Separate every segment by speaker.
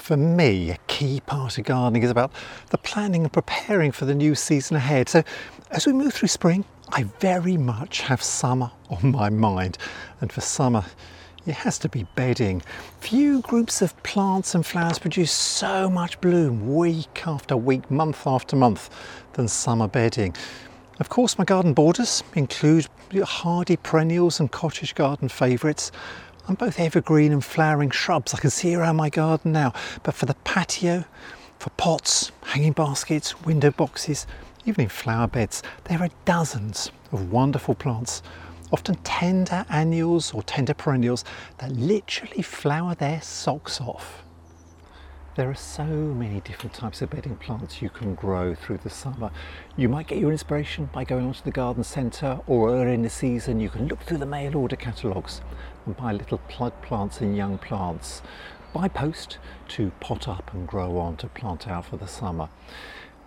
Speaker 1: For me, a key part of gardening is about the planning and preparing for the new season ahead. So, as we move through spring, I very much have summer on my mind. And for summer, it has to be bedding. Few groups of plants and flowers produce so much bloom week after week, month after month than summer bedding. Of course, my garden borders include hardy perennials and cottage garden favourites. I'm both evergreen and flowering shrubs I can see around my garden now. But for the patio, for pots, hanging baskets, window boxes, even in flower beds, there are dozens of wonderful plants often tender annuals or tender perennials that literally flower their socks off. There are so many different types of bedding plants you can grow through the summer. You might get your inspiration by going onto the garden centre or early in the season you can look through the mail order catalogues and buy little plug plants and young plants by post to pot up and grow on to plant out for the summer.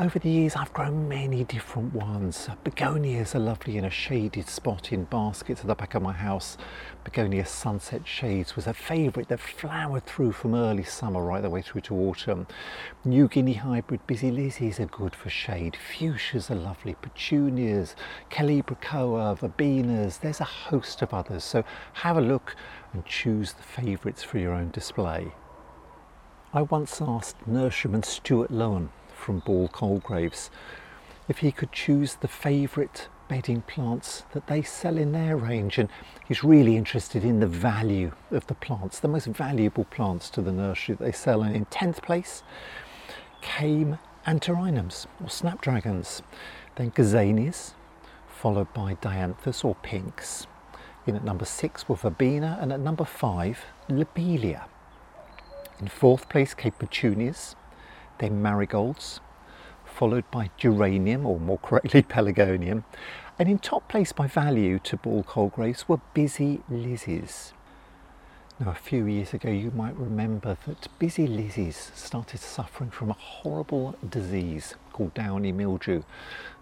Speaker 1: Over the years, I've grown many different ones. Begonias are lovely in a shaded spot in baskets at the back of my house. Begonia Sunset Shades was a favourite that flowered through from early summer right the way through to autumn. New Guinea hybrid Busy Lizzies are good for shade. Fuchsias are lovely. Petunias, Calibrachoa, Verbenas. There's a host of others. So have a look and choose the favourites for your own display. I once asked nurseryman Stuart Lowen from Ball Colegraves if he could choose the favourite bedding plants that they sell in their range and he's really interested in the value of the plants the most valuable plants to the nursery that they sell and in 10th place came antirrhinums or snapdragons. Then gazanias followed by dianthus or pinks. In at number six were verbena and at number five lobelia. In fourth place came petunias then marigolds, followed by geranium, or more correctly pelargonium, and in top place by value to Ball Colegraves were busy lizzies. Now, a few years ago, you might remember that busy lizzies started suffering from a horrible disease called downy mildew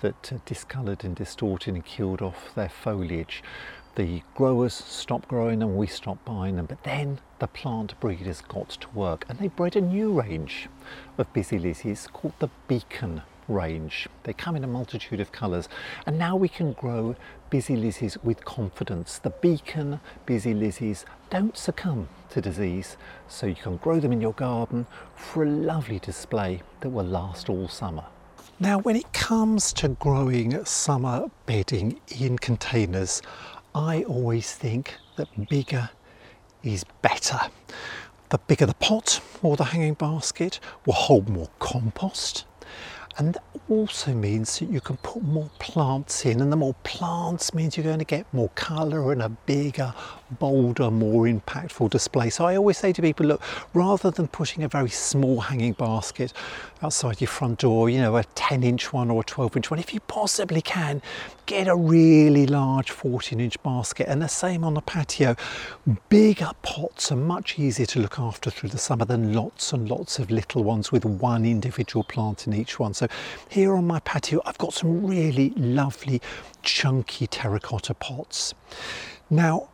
Speaker 1: that uh, discoloured and distorted and killed off their foliage, the growers stop growing and we stop buying them. But then the plant breeders got to work and they bred a new range of busy lizzies called the Beacon range. They come in a multitude of colours and now we can grow busy lizzies with confidence. The Beacon busy lizzies don't succumb to disease so you can grow them in your garden for a lovely display that will last all summer. Now when it comes to growing summer bedding in containers I always think that bigger is better. The bigger the pot or the hanging basket will hold more compost and that also means that you can put more plants in and the more plants means you're going to get more colour and a bigger bolder more impactful display. So i always say to people look rather than putting a very small hanging basket outside your front door you know a 10 inch one or a 12 inch one if you possibly can get a really large 14 inch basket. And the same on the patio. Bigger pots are much easier to look after through the summer than lots and lots of little ones with one individual plant in each one. So here on my patio I've got some really lovely chunky terracotta pots. Now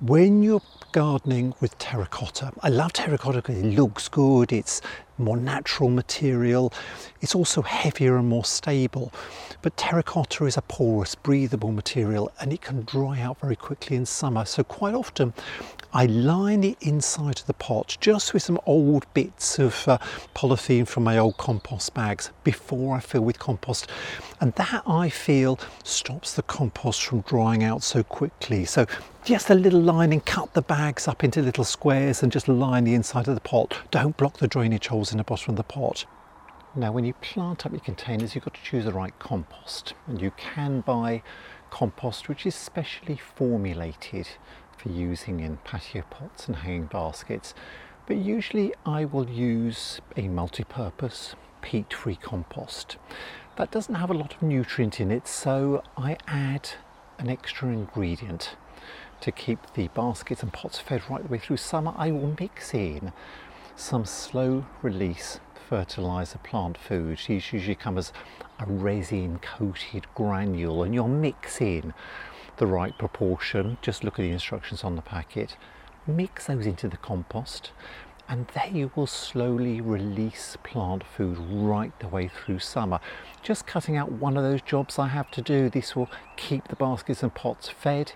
Speaker 1: when you're gardening with terracotta, I love terracotta because it looks good, it's more natural material, it's also heavier and more stable. But terracotta is a porous, breathable material and it can dry out very quickly in summer. So, quite often, I line the inside of the pot just with some old bits of uh, polythene from my old compost bags before I fill with compost. And that I feel stops the compost from drying out so quickly. So just a little lining, cut the bags up into little squares and just line the inside of the pot. Don't block the drainage holes in the bottom of the pot. Now when you plant up your containers you've got to choose the right compost and you can buy compost which is specially formulated for using in patio pots and hanging baskets but usually I will use a multi-purpose peat-free compost. That doesn't have a lot of nutrient in it so I add an extra ingredient to keep the baskets and pots fed right the way through summer, I will mix in some slow release fertilizer plant food. These usually come as a resin coated granule and you'll mix in the right proportion. Just look at the instructions on the packet. Mix those into the compost and they will slowly release plant food right the way through summer. Just cutting out one of those jobs I have to do, this will keep the baskets and pots fed,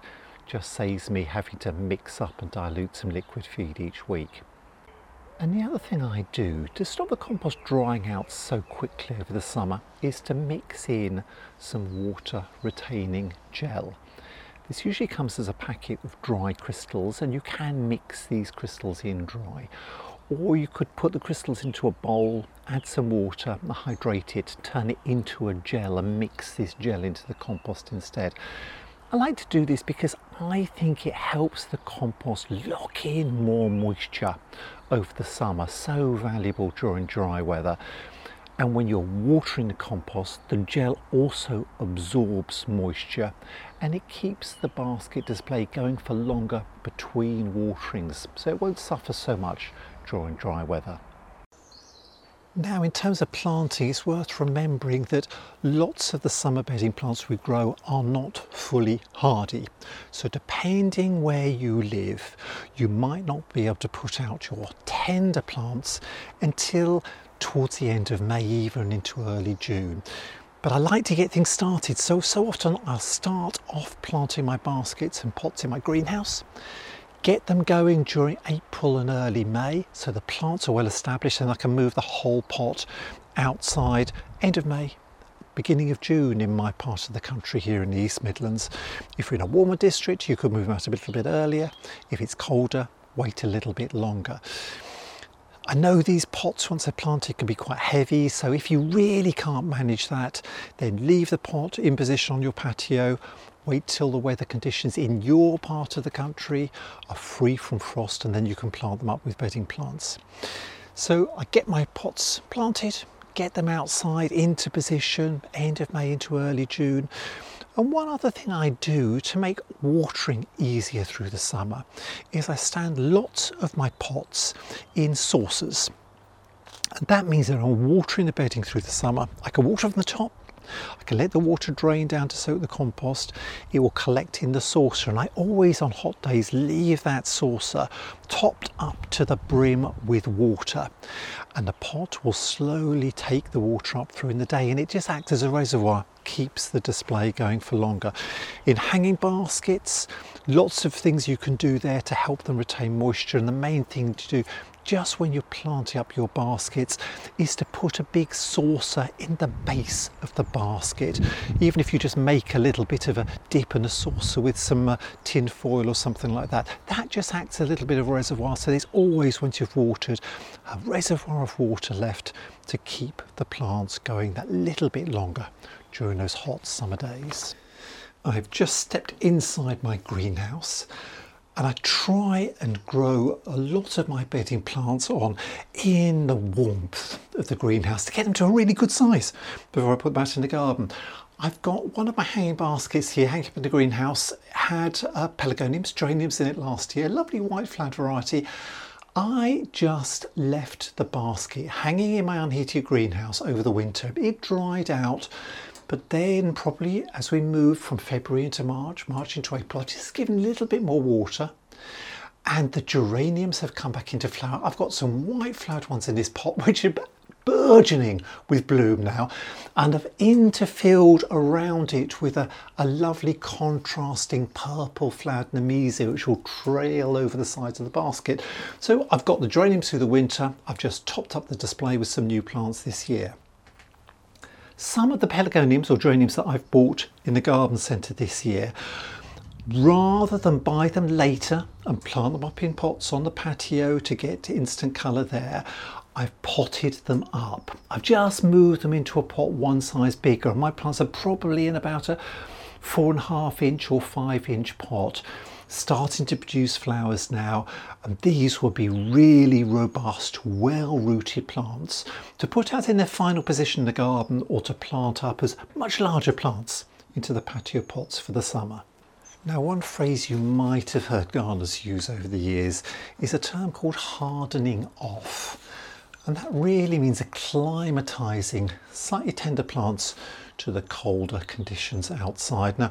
Speaker 1: just saves me having to mix up and dilute some liquid feed each week. And the other thing I do to stop the compost drying out so quickly over the summer is to mix in some water retaining gel. This usually comes as a packet with dry crystals and you can mix these crystals in dry. Or you could put the crystals into a bowl, add some water, hydrate it, turn it into a gel and mix this gel into the compost instead. I like to do this because I think it helps the compost lock in more moisture over the summer, so valuable during dry weather. And when you're watering the compost, the gel also absorbs moisture and it keeps the basket display going for longer between waterings, so it won't suffer so much during dry weather. Now, in terms of planting, it's worth remembering that lots of the summer bedding plants we grow are not fully hardy. So, depending where you live, you might not be able to put out your tender plants until towards the end of May, even into early June. But I like to get things started, so so often I'll start off planting my baskets and pots in my greenhouse get them going during April and early May so the plants are well established and I can move the whole pot outside end of May beginning of June in my part of the country here in the East Midlands. If you're in a warmer district you could move them out a little bit earlier. If it's colder wait a little bit longer. I know these pots, once they're planted, can be quite heavy, so if you really can't manage that, then leave the pot in position on your patio wait till the weather conditions in your part of the country are free from frost and then you can plant them up with bedding plants. So I get my pots planted, get them outside into position, end of May into early June. And one other thing I do to make watering easier through the summer is I stand lots of my pots in saucers. And that means that I'm watering the bedding through the summer. I can water from the top I can let the water drain down to soak the compost. It will collect in the saucer and I always on hot days leave that saucer topped up to the brim with water and the pot will slowly take the water up through in the day and it just acts as a reservoir keeps the display going for longer. In hanging baskets, lots of things you can do there to help them retain moisture and the main thing to do just when you're planting up your baskets is to put a big saucer in the base of the basket. Even if you just make a little bit of a dip in a saucer with some uh, tin foil or something like that, that just acts a little bit of a reservoir. So there's always, once you've watered, a reservoir of water left to keep the plants going that little bit longer during those hot summer days. I've just stepped inside my greenhouse and I try and grow a lot of my bedding plants on in the warmth of the greenhouse to get them to a really good size before I put them out in the garden. I've got one of my hanging baskets here hanging up in the greenhouse, had uh, pelargoniums, geraniums in it last year, lovely white flowered variety. I just left the basket hanging in my unheated greenhouse over the winter. It dried out but then probably as we move from February into March, March into April, I've just given a little bit more water and the geraniums have come back into flower. I've got some white flowered ones in this pot which are burgeoning with bloom now and I've interfilled around it with a, a lovely contrasting purple flowered nemesia which will trail over the sides of the basket. So I've got the geraniums through the winter. I've just topped up the display with some new plants this year. Some of the pelargoniums or geraniums that I've bought in the garden centre this year, rather than buy them later and plant them up in pots on the patio to get instant colour there, I've potted them up. I've just moved them into a pot one size bigger. My plants are probably in about a four and a half inch or five inch pot starting to produce flowers now and these will be really robust well rooted plants to put out in their final position in the garden or to plant up as much larger plants into the patio pots for the summer. Now one phrase you might have heard gardeners use over the years is a term called hardening off and that really means acclimatizing slightly tender plants to the colder conditions outside. Now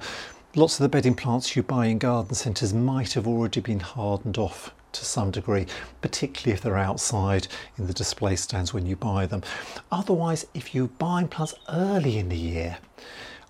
Speaker 1: Lots of the bedding plants you buy in garden centres might have already been hardened off to some degree, particularly if they're outside in the display stands when you buy them. Otherwise, if you buy plants early in the year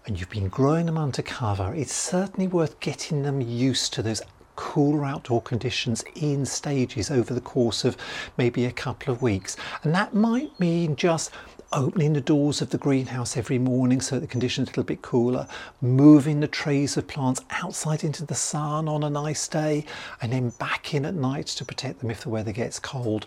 Speaker 1: and you've been growing them under cover, it's certainly worth getting them used to those cooler outdoor conditions in stages over the course of maybe a couple of weeks. And that might mean just opening the doors of the greenhouse every morning so the conditions are a little bit cooler, moving the trays of plants outside into the sun on a nice day, and then back in at night to protect them if the weather gets cold,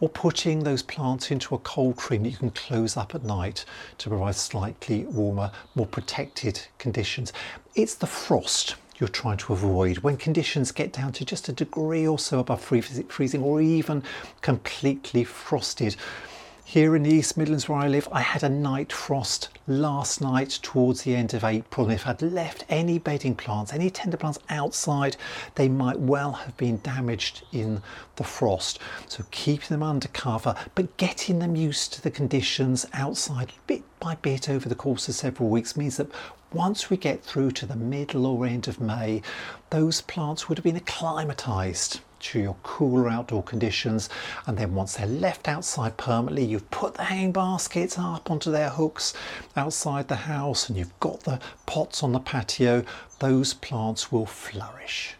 Speaker 1: or putting those plants into a cold tree that you can close up at night to provide slightly warmer, more protected conditions. It's the frost you're trying to avoid. When conditions get down to just a degree or so above freezing or even completely frosted, here in the East Midlands where I live, I had a night frost last night towards the end of April. And if I'd left any bedding plants, any tender plants outside, they might well have been damaged in the frost. So keeping them under cover, but getting them used to the conditions outside bit by bit over the course of several weeks means that once we get through to the middle or end of May, those plants would have been acclimatized to your cooler outdoor conditions. And then once they're left outside permanently, you've put the hanging baskets up onto their hooks outside the house and you've got the pots on the patio, those plants will flourish.